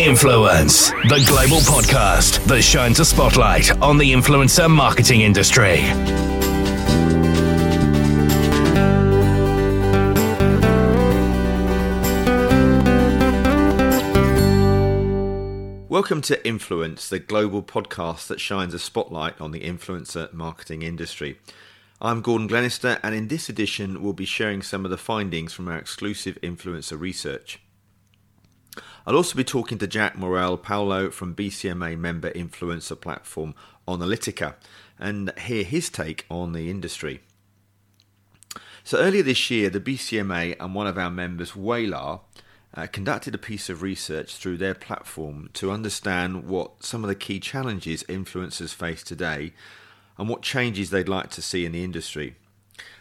Influence, the global podcast that shines a spotlight on the influencer marketing industry. Welcome to Influence, the global podcast that shines a spotlight on the influencer marketing industry. I'm Gordon Glenister, and in this edition, we'll be sharing some of the findings from our exclusive influencer research. I'll also be talking to Jack Morel-Paulo from BCMA member influencer platform Onalytica and hear his take on the industry. So, earlier this year, the BCMA and one of our members, Whalar, uh, conducted a piece of research through their platform to understand what some of the key challenges influencers face today and what changes they'd like to see in the industry.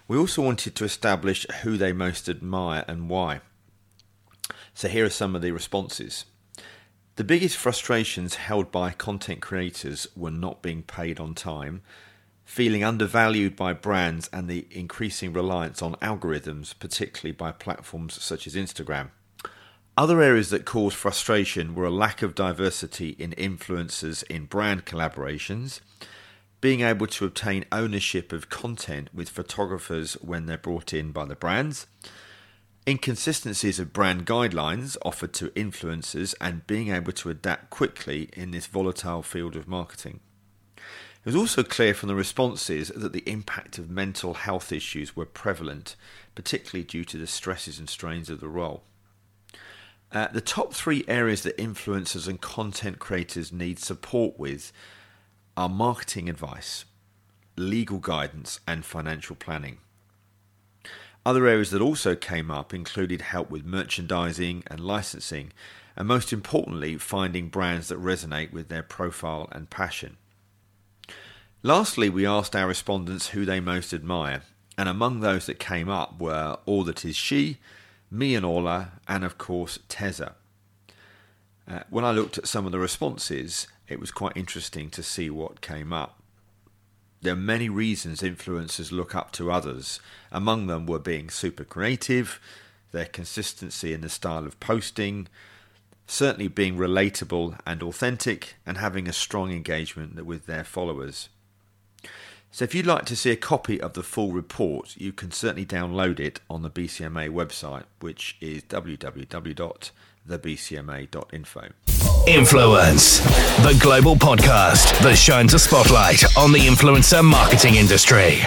We also wanted to establish who they most admire and why. So here are some of the responses. The biggest frustrations held by content creators were not being paid on time, feeling undervalued by brands, and the increasing reliance on algorithms, particularly by platforms such as Instagram. Other areas that caused frustration were a lack of diversity in influencers in brand collaborations, being able to obtain ownership of content with photographers when they're brought in by the brands, inconsistencies of brand guidelines offered to influencers, and being able to adapt quickly in this volatile field of marketing. It was also clear from the responses that the impact of mental health issues were prevalent, particularly due to the stresses and strains of the role. Uh, the top three areas that influencers and content creators need support with are marketing advice, legal guidance, and financial planning. Other areas that also came up included help with merchandising and licensing, and most importantly, finding brands that resonate with their profile and passion. Lastly, we asked our respondents who they most admire, and among those that came up were All That Is She, Me and Orla, and of course Tezza. Uh, when I looked at some of the responses, it was quite interesting to see what came up. There are many reasons influencers look up to others. Among them were being super creative, their consistency in the style of posting, certainly being relatable and authentic, and having a strong engagement with their followers. So, if you'd like to see a copy of the full report, you can certainly download it on the BCMA website, which is www.thebcma.info. Influence, the global podcast that shines a spotlight on the influencer marketing industry.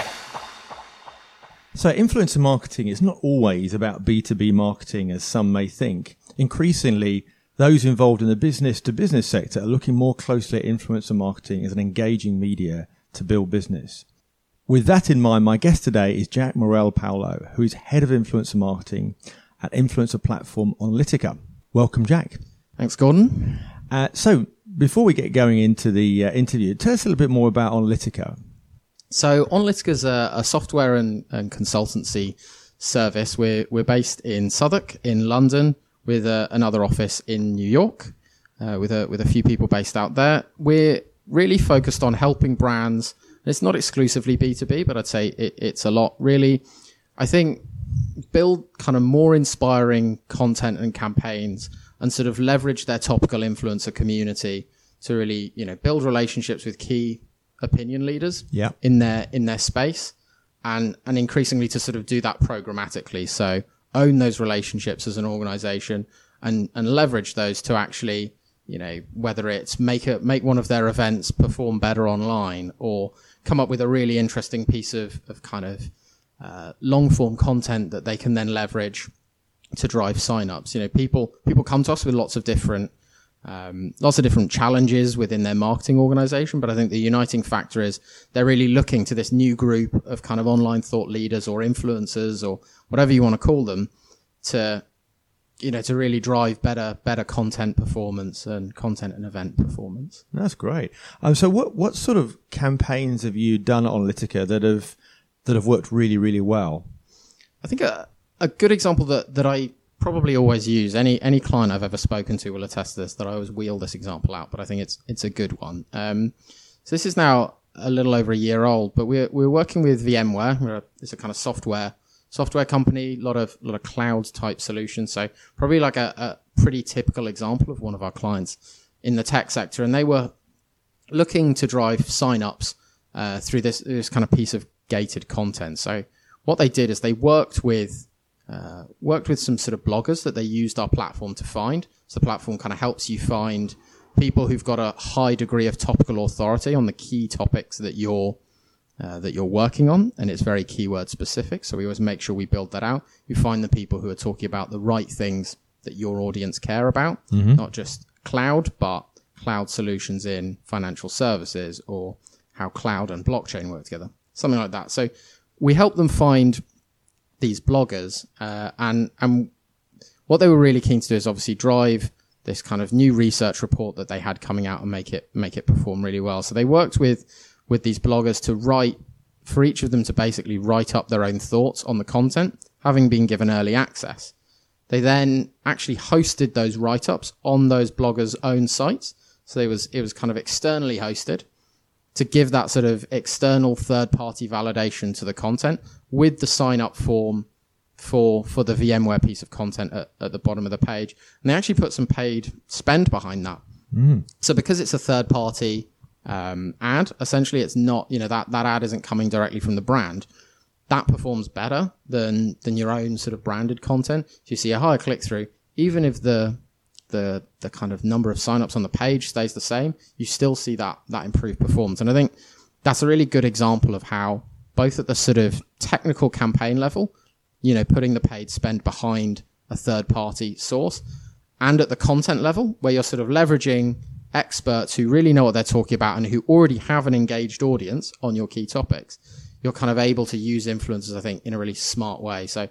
So, influencer marketing is not always about B2B marketing as some may think. Increasingly, those involved in the business to business sector are looking more closely at influencer marketing as an engaging media to build business. With that in mind, my guest today is Jack Morel-Paulo, who is head of influencer marketing at influencer platform Onalytica. Welcome, Jack. Thanks, Gordon. Uh, so, before we get going into the uh, interview, tell us a little bit more about Onalytica. So, Onalytica is a, a software and, and, consultancy service. We're, we're based in Southwark, in London, with uh, another office in New York, uh, with, a, with a few people based out there. We're really focused on helping brands. It's not exclusively B2B, but I'd say it, it's a lot really. I think build kind of more inspiring content and campaigns and sort of leverage their topical influencer community to really, you know, build relationships with key opinion leaders yeah. in their in their space and and increasingly to sort of do that programmatically. So own those relationships as an organization and and leverage those to actually you know whether it's make a make one of their events perform better online or come up with a really interesting piece of of kind of uh, long form content that they can then leverage to drive signups. You know, people people come to us with lots of different um, lots of different challenges within their marketing organization, but I think the uniting factor is they're really looking to this new group of kind of online thought leaders or influencers or whatever you want to call them to you know to really drive better better content performance and content and event performance. That's great. Um, so what what sort of campaigns have you done on Onalytica that have that have worked really really well? I think a, a good example that that I probably always use any any client I've ever spoken to will attest to this that I always wheel this example out, but I think it's it's a good one. Um, so this is now a little over a year old, but we're we're working with VMware. It's a kind of software software company, a lot of lot of cloud type solutions. So probably like a, a pretty typical example of one of our clients in the tech sector, and they were looking to drive signups uh, through this this kind of piece of gated content. So what they did is they worked with uh, worked with some sort of bloggers that they used our platform to find. So the platform kind of helps you find people who've got a high degree of topical authority on the key topics that you're uh, that you're working on, and it's very keyword specific. So we always make sure we build that out. You find the people who are talking about the right things that your audience care about, mm-hmm. not just cloud, but cloud solutions in financial services or how cloud and blockchain work together, something like that. So we help them find these bloggers, uh, and and what they were really keen to do is obviously drive this kind of new research report that they had coming out and make it make it perform really well. So they worked with with these bloggers to write for each of them to basically write up their own thoughts on the content, having been given early access. They then actually hosted those write ups on those bloggers' own sites. So it was it was kind of externally hosted to give that sort of external third party validation to the content with the sign up form for for the VMware piece of content at, at the bottom of the page. And they actually put some paid spend behind that. Mm. So because it's a third party um, ad, essentially it's not, you know, that, that ad isn't coming directly from the brand. That performs better than than your own sort of branded content. So you see a higher click through, even if the the the kind of number of signups on the page stays the same, you still see that that improved performance. And I think that's a really good example of how both at the sort of technical campaign level, you know, putting the paid spend behind a third party source, and at the content level, where you're sort of leveraging experts who really know what they're talking about and who already have an engaged audience on your key topics, you're kind of able to use influencers, I think, in a really smart way. So,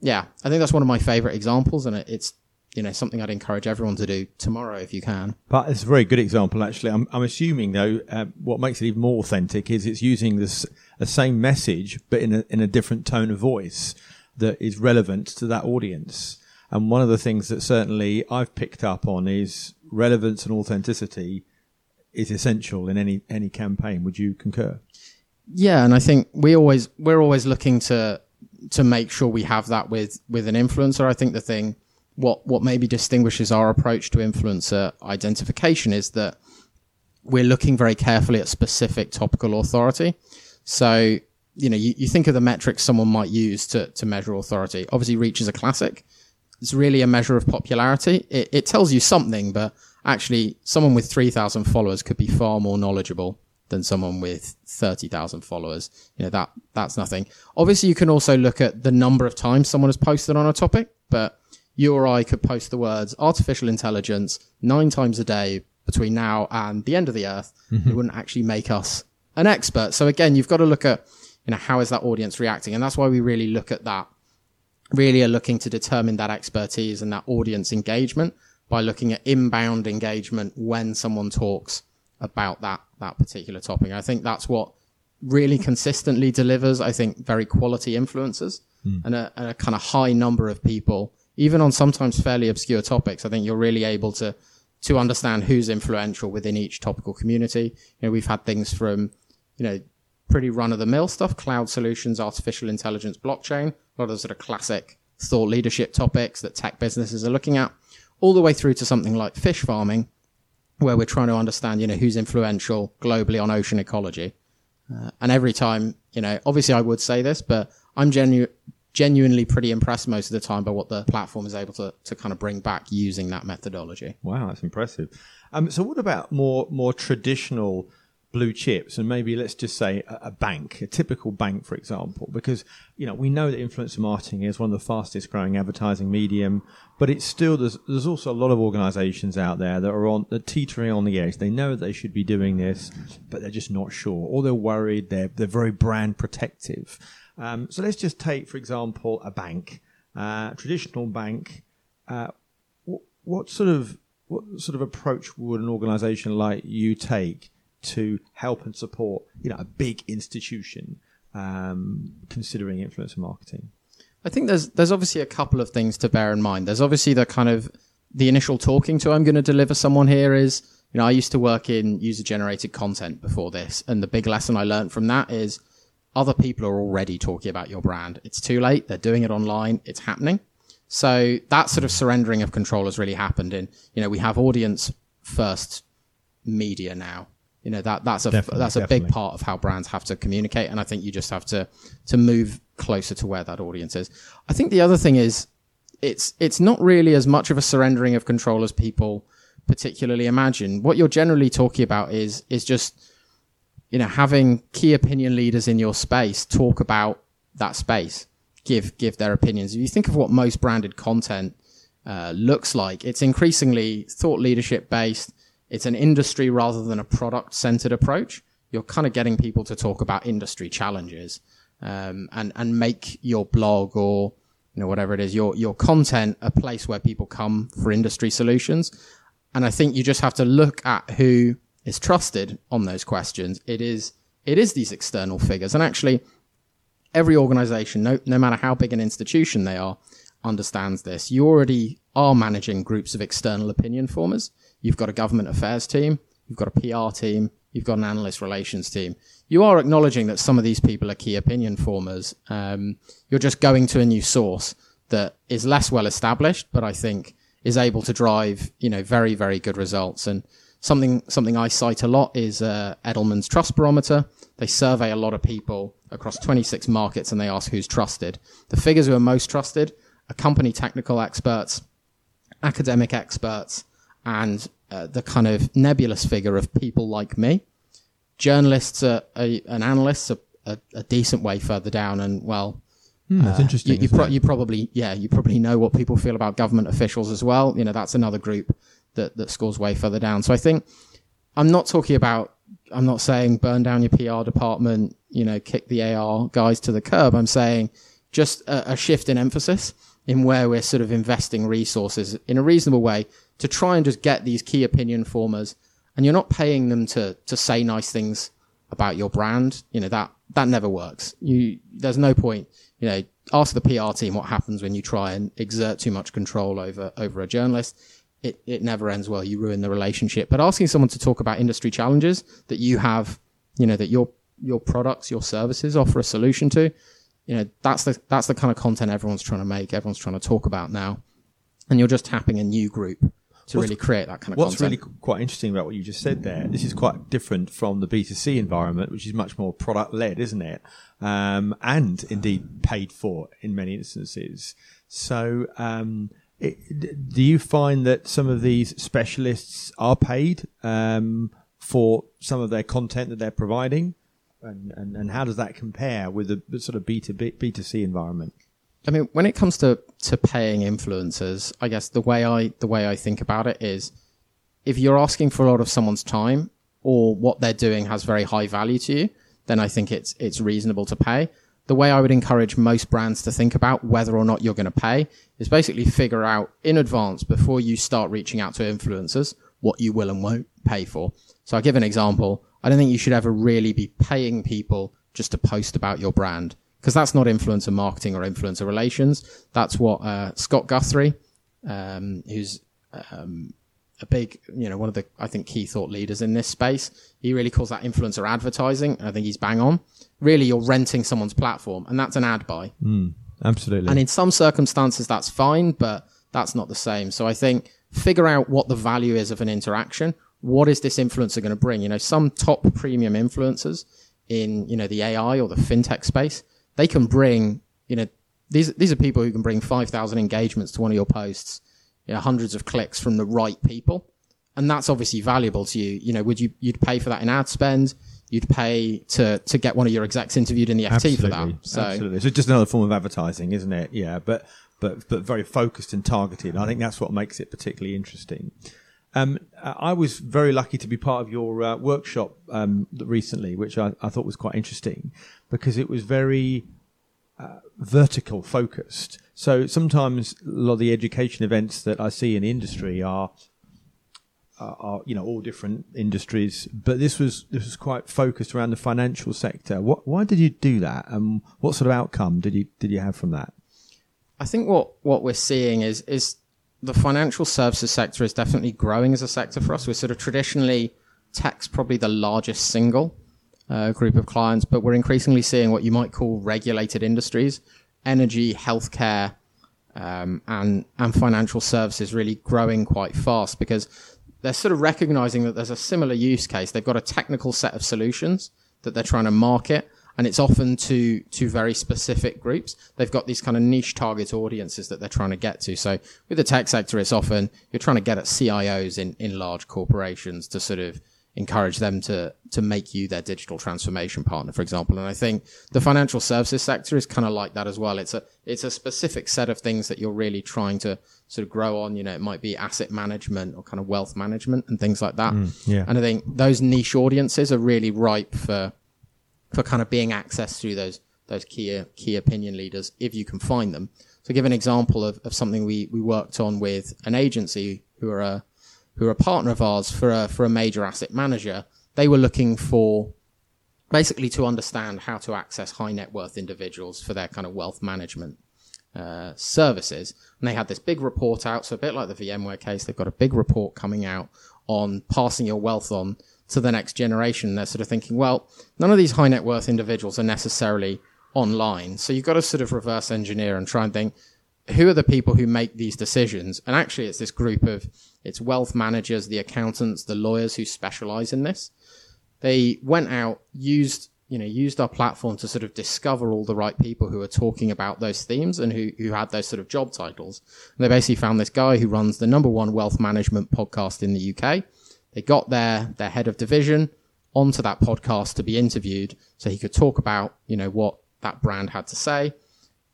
yeah, I think that's one of my favorite examples, and it's you know something I'd encourage everyone to do tomorrow if you can. But it's a very good example, actually. I'm, I'm assuming though, uh, what makes it even more authentic is it's using this the same message but in a in a different tone of voice that is relevant to that audience. And one of the things that certainly I've picked up on is relevance and authenticity is essential in any any campaign. Would you concur? Yeah, and I think we always we're always looking to to make sure we have that with with an influencer. I think the thing what what maybe distinguishes our approach to influencer identification is that we're looking very carefully at specific topical authority. So, you know, you, you think of the metrics someone might use to, to measure authority. Obviously, reach is a classic. It's really a measure of popularity. It, it tells you something, but actually, someone with 3,000 followers could be far more knowledgeable than someone with 30,000 followers. You know, that, that's nothing. Obviously, you can also look at the number of times someone has posted on a topic, but you or I could post the words artificial intelligence nine times a day between now and the end of the earth. Mm-hmm. It wouldn't actually make us an expert. So again, you've got to look at, you know, how is that audience reacting? And that's why we really look at that, really are looking to determine that expertise and that audience engagement by looking at inbound engagement when someone talks about that, that particular topic. I think that's what really consistently delivers, I think, very quality influencers mm. and, a, and a kind of high number of people even on sometimes fairly obscure topics, I think you're really able to to understand who's influential within each topical community. You know, we've had things from, you know, pretty run of the mill stuff, cloud solutions, artificial intelligence, blockchain, a lot of sort of classic thought leadership topics that tech businesses are looking at, all the way through to something like fish farming, where we're trying to understand, you know, who's influential globally on ocean ecology. Uh, and every time, you know, obviously I would say this, but I'm genu- genuinely pretty impressed most of the time by what the platform is able to, to kind of bring back using that methodology. Wow, that's impressive. Um, so, what about more more traditional blue chips, and maybe let's just say a, a, bank, a typical bank, for example, because you know we know that influencer marketing is one of the fastest growing advertising medium, but it's still there's there's also a lot of organisations out there that are on the teetering on the edge. They know they should be doing this, but they're just not sure, or they're worried. They're they're very brand protective. Um, so let's just take, for example, a bank, uh, traditional bank. Uh, what, what, sort of what sort of approach would an organisation like you take to help and support, you know, a big institution um, considering influencer marketing? I think there's there's obviously a couple of things to bear in mind. There's obviously the kind of the initial talking to I'm going to deliver someone here is you know I used to work in user generated content before this, and the big lesson I learned from that is other people are already talking about your brand. It's too late. They're doing it online. It's happening. So that sort of surrendering of control has really happened in, you know, we have audience first media now. You know, that, that's a, Definitely, that's a definitely. big part of how brands have to communicate. And I think you just have to, to move closer to where that audience is. I think the other thing is it's, it's not really as much of a surrendering of control as people particularly imagine. What you're generally talking about is, is just, you know, having key opinion leaders in your space talk about that space, give give their opinions. If you think of what most branded content uh, looks like, it's increasingly thought leadership based. It's an industry rather than a product centered approach. You're kind of getting people to talk about industry challenges um, and and make your blog or you know whatever it is your your content a place where people come for industry solutions. And I think you just have to look at who is trusted on those questions. It is it is these external figures, and actually every organization, no, no matter how big an institution they are, understands this. You already are managing groups of external opinion formers. You've got a government affairs team, you've got a PR team, you've got an analyst relations team. You are acknowledging that some of these people are key opinion formers. Um, you're just going to a new source that is less well established, but I think is able to drive, you know, very, very good results. And something, something I cite a lot is, uh, Edelman's Trust Barometer. They survey a lot of people across 26 markets and they ask who's trusted. The figures who are most trusted company technical experts, academic experts, and uh, the kind of nebulous figure of people like me. Journalists are, are, and analysts are a, a decent way further down, and well, Hmm, that's interesting. you, you, pro- you probably, yeah, you probably know what people feel about government officials as well. You know, that's another group that, that scores way further down. So I think I'm not talking about, I'm not saying burn down your PR department, you know, kick the AR guys to the curb. I'm saying just a, a shift in emphasis in where we're sort of investing resources in a reasonable way to try and just get these key opinion formers and you're not paying them to, to say nice things about your brand. You know, that, that never works. You, there's no point, you know, ask the PR team what happens when you try and exert too much control over, over a journalist. It, it never ends well. You ruin the relationship. But asking someone to talk about industry challenges that you have, you know, that your, your products, your services offer a solution to, you know, that's the, that's the kind of content everyone's trying to make. Everyone's trying to talk about now. And you're just tapping a new group to really create that kind of What's content. really quite interesting about what you just said there, this is quite different from the B2C environment, which is much more product led, isn't it? Um, and indeed paid for in many instances. So, um, it, do you find that some of these specialists are paid um, for some of their content that they're providing? And, and, and how does that compare with the, sort of B2B, B2C environment? I mean, when it comes to, to paying influencers, I guess the way I the way I think about it is, if you're asking for a lot of someone's time or what they're doing has very high value to you, then I think it's it's reasonable to pay. The way I would encourage most brands to think about whether or not you're going to pay is basically figure out in advance before you start reaching out to influencers what you will and won't pay for. So I'll give an example. I don't think you should ever really be paying people just to post about your brand because that's not influencer marketing or influencer relations. That's what uh, Scott Guthrie, um, who's um, a big, you know, one of the I think key thought leaders in this space. He really calls that influencer advertising. and I think he's bang on. Really, you're renting someone's platform, and that's an ad buy. Absolutely. And in some circumstances, that's fine, but that's not the same. So I think figure out what the value is of an interaction. What is this influencer going to bring? You know, some top premium influencers in, you know, the AI or the fintech space, they can bring, you know, these, these are people who can bring 5,000 engagements to one of your posts, you know, hundreds of clicks from the right people. And that's obviously valuable to you. You know, would you, you'd pay for that in ad spend? You'd pay to, to get one of your execs interviewed in the FT for that. So absolutely. So it's just another form of advertising, isn't it? Yeah, but but but very focused and targeted. I think that's what makes it particularly interesting. Um, I was very lucky to be part of your uh, workshop um, recently, which I, I thought was quite interesting because it was very uh, vertical focused. So sometimes a lot of the education events that I see in industry are are, are you know all different industries, but this was this was quite focused around the financial sector. What why did you do that, and what sort of outcome did you did you have from that? I think what, what we're seeing is is the financial services sector is definitely growing as a sector for us. We're sort of traditionally tech's probably the largest single uh, group of clients, but we're increasingly seeing what you might call regulated industries, energy, healthcare, um, and and financial services really growing quite fast because they're sort of recognizing that there's a similar use case. They've got a technical set of solutions that they're trying to market, and it's often to to very specific groups. They've got these kind of niche target audiences that they're trying to get to. So with the tech sector, it's often you're trying to get at CIOs in in large corporations to sort of encourage them to to make you their digital transformation partner, for example. And I think the financial services sector is kind of like that as well. It's a it's a specific set of things that you're really trying to sort of grow on. You know, it might be asset management or kind of wealth management and things like that. Mm, yeah. And I think those niche audiences are really ripe for for kind of being accessed through those those key key opinion leaders if you can find them. So, give an example of, of something we we worked on with an agency who are a who are a partner of ours for a, for a major asset manager, they were looking for basically to understand how to access high net worth individuals for their kind of wealth management uh, services. And they had this big report out. So a bit like the VMware case, they've got a big report coming out on passing your wealth on to the next generation. They're sort of thinking, well, none of these high net worth individuals are necessarily online. So you've got to sort of reverse engineer and try and think, who are the people who make these decisions? And actually, it's this group of it's wealth managers, the accountants, the lawyers who specialize in this. They went out, used you know, used our platform to sort of discover all the right people who are talking about those themes and who, who had those sort of job titles. And they basically found this guy who runs the number one wealth management podcast in the UK. They got their, their head of division onto that podcast to be interviewed so he could talk about, you know, what that brand had to say.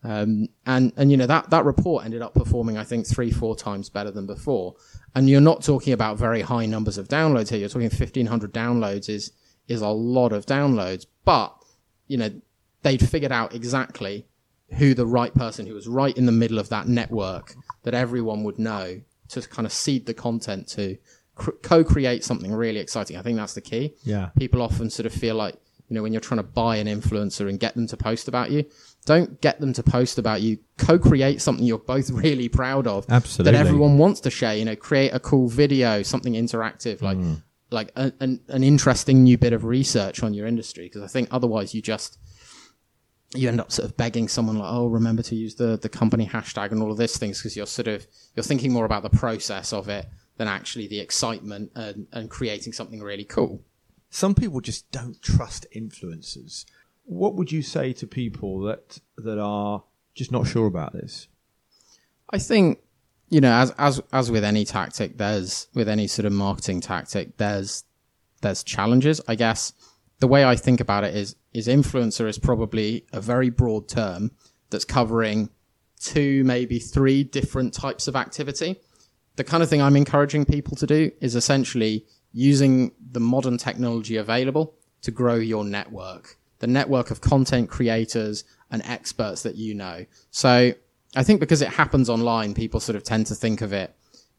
Um, and, and, you know, that, that report ended up performing, I think, three, four times better than before. And you're not talking about very high numbers of downloads here. You're talking 1500 downloads is, is a lot of downloads, but, you know, they'd figured out exactly who the right person who was right in the middle of that network that everyone would know to kind of seed the content to co-create something really exciting. I think that's the key. Yeah. People often sort of feel like, you know, when you're trying to buy an influencer and get them to post about you, don't get them to post about you. Co-create something you're both really proud of. Absolutely. That everyone wants to share. You know, create a cool video, something interactive, like Mm. like a, an an interesting new bit of research on your industry. Because I think otherwise you just you end up sort of begging someone like, oh, remember to use the the company hashtag and all of these things because you're sort of you're thinking more about the process of it than actually the excitement and, and creating something really cool. Some people just don't trust influencers. What would you say to people that that are just not sure about this? I think you know, as as as with any tactic, there's with any sort of marketing tactic, there's there's challenges. I guess the way I think about it is is influencer is probably a very broad term that's covering two, maybe three different types of activity. The kind of thing I'm encouraging people to do is essentially using the modern technology available to grow your network, the network of content creators and experts that you know. So I think because it happens online, people sort of tend to think of it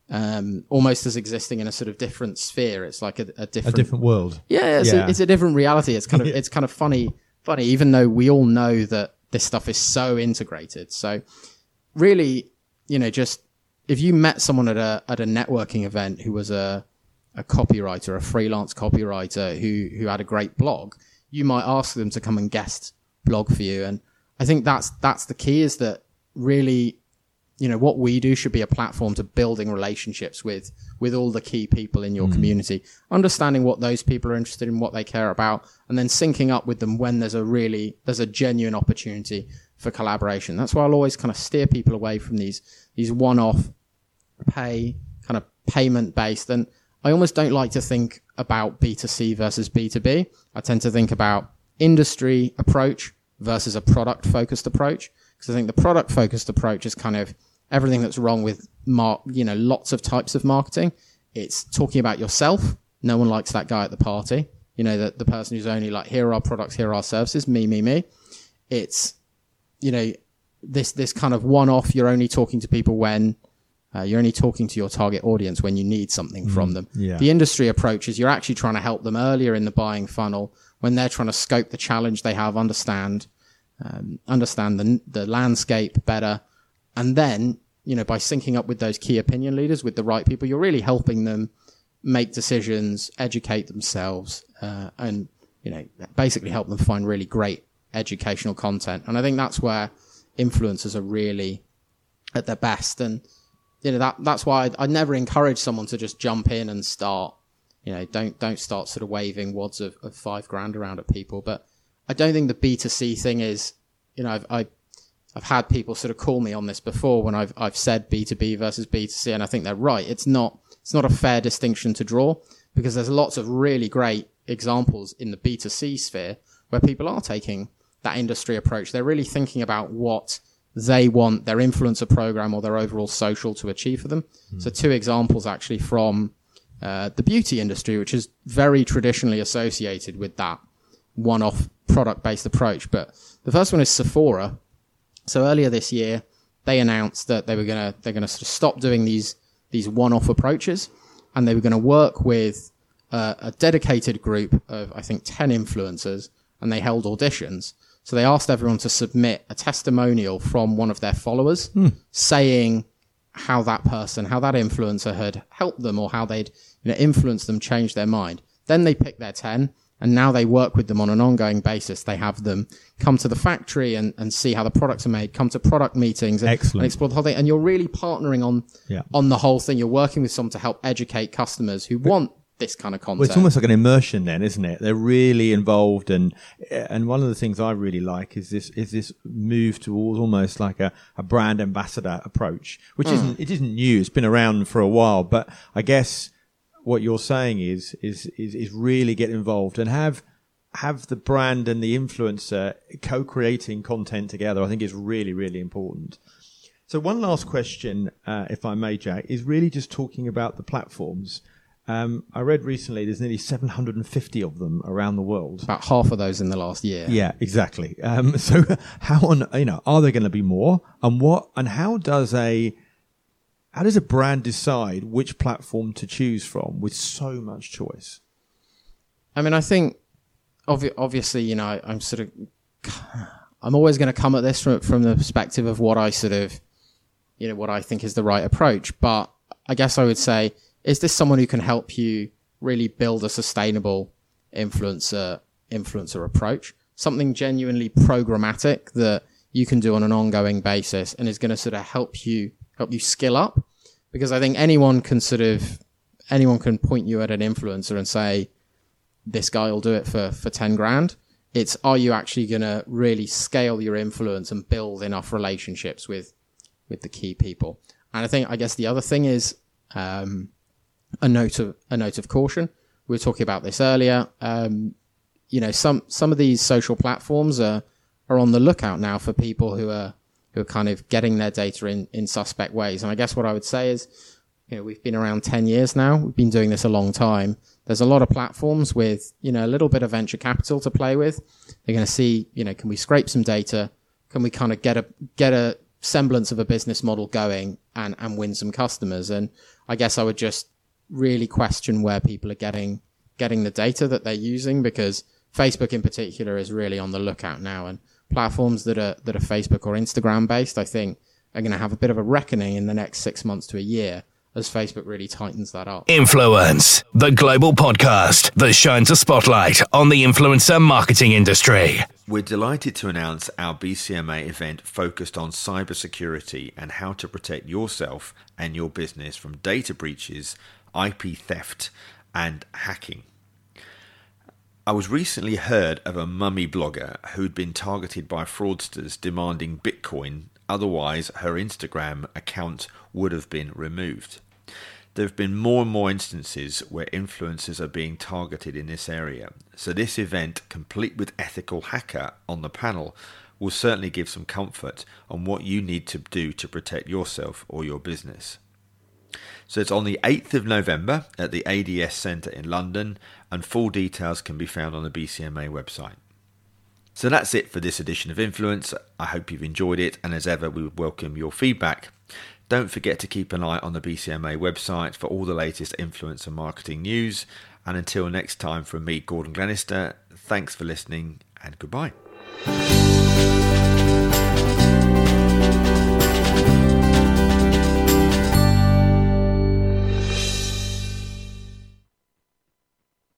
um, almost as existing in a sort of different sphere. It's like a, a A different, different world. yeah, it's, Yeah. A, it's a different reality. It's kind of it's kind of funny, funny, even though we all know that this stuff is so integrated. So really, you know, just if you met someone at a at a networking event who was a a copywriter, a freelance copywriter who who had a great blog, you might ask them to come and guest blog for you. And I think that's that's the key is that really you know what we do should be a platform to building relationships with with all the key people in your mm. community. Understanding what those people are interested in what they care about and then syncing up with them when there's a really there's a genuine opportunity for collaboration. That's why i'll always kind of steer people away from these these one-off pay kind of payment based and i almost don't like to think about b2c versus b2b i tend to think about industry approach versus a product focused approach because i think the product focused approach is kind of everything that's wrong with mar- you know lots of types of marketing. It's talking about yourself. No one likes that guy at the party. You know the, the person who's only like here are our products here are our services me me me. It's you know this this kind of one off you're only talking to people when uh, you're only talking to your target audience when you need something from them yeah. the industry approach is you're actually trying to help them earlier in the buying funnel when they're trying to scope the challenge they have understand um, understand the the landscape better and then you know by syncing up with those key opinion leaders with the right people you're really helping them make decisions educate themselves uh, and you know basically help them find really great educational content and i think that's where influencers are really at their best. And you know that that's why I, I never encourage someone to just jump in and start. You know, don't don't start sort of waving wads of, of five grand around at people. But I don't think the B two C thing is. You know, I've, I I've had people sort of call me on this before when I've I've said B two B versus B two C, and I think they're right. It's not it's not a fair distinction to draw because there's lots of really great examples in the B two C sphere where people are taking that industry approach. They're really thinking about what they want their influencer program or their overall social to achieve for them. Mm. So two examples actually from uh, the beauty industry, which is very traditionally associated with that one-off product-based approach. But the first one is Sephora. So earlier this year, they announced that they were going to they're going to sort of stop doing these these one-off approaches, and they were going to work with uh, a dedicated group of I think ten influencers, and they held auditions. So they asked everyone to submit a testimonial from one of their followers mm. saying how that person, how that influencer had helped them or how they'd you know, influenced them change their mind. Then they picked their 10 and now they work with them on an ongoing basis. They have them come to the factory and, and see how the products are made, come to product meetings and, and explore the whole thing. And you're really partnering on, yeah. on the whole thing. You're working with someone to help educate customers who want this kind of content. Well, it's almost like an immersion then, isn't it? They're really involved and, and one of the things I really like is this, is this move towards almost like a, a brand ambassador approach, which mm. isn't, it isn't new. It's been around for a while, but I guess what you're saying is, is, is, is really get involved and have, have the brand and the influencer co-creating content together. I think is really, really important. So one last question, uh, if I may, Jack, is really just talking about the platforms. Um, I read recently there's nearly 750 of them around the world. About half of those in the last year. Yeah, exactly. Um, so how on you know are there going to be more? And what and how does a how does a brand decide which platform to choose from with so much choice? I mean, I think obvi- obviously, you know, I'm sort of I'm always going to come at this from from the perspective of what I sort of you know what I think is the right approach, but I guess I would say is this someone who can help you really build a sustainable influencer influencer approach? Something genuinely programmatic that you can do on an ongoing basis and is going to sort of help you help you skill up. Because I think anyone can sort of anyone can point you at an influencer and say, this guy will do it for, for 10 grand. It's are you actually going to really scale your influence and build enough relationships with, with the key people? And I think, I guess the other thing is, um, a note of a note of caution. We were talking about this earlier. Um, you know, some some of these social platforms are are on the lookout now for people who are who are kind of getting their data in in suspect ways. And I guess what I would say is, you know, we've been around ten years now. We've been doing this a long time. There's a lot of platforms with you know a little bit of venture capital to play with. They're going to see, you know, can we scrape some data? Can we kind of get a get a semblance of a business model going and and win some customers? And I guess I would just really question where people are getting getting the data that they're using because Facebook in particular is really on the lookout now and platforms that are that are Facebook or Instagram based I think are going to have a bit of a reckoning in the next 6 months to a year as Facebook really tightens that up. Influence, the global podcast that shines a spotlight on the influencer marketing industry. We're delighted to announce our BCMA event focused on cybersecurity and how to protect yourself and your business from data breaches IP theft, and hacking. I was recently heard of a mummy blogger who'd been targeted by fraudsters demanding Bitcoin, otherwise, her Instagram account would have been removed. There have been more and more instances where influencers are being targeted in this area, so this event, complete with Ethical Hacker on the panel, will certainly give some comfort on what you need to do to protect yourself or your business. So it's on the 8th of November at the ADS Centre in London, and full details can be found on the BCMA website. So that's it for this edition of Influence. I hope you've enjoyed it, and as ever, we would welcome your feedback. Don't forget to keep an eye on the BCMA website for all the latest influencer marketing news. And until next time, from me, Gordon Glenister, thanks for listening and goodbye.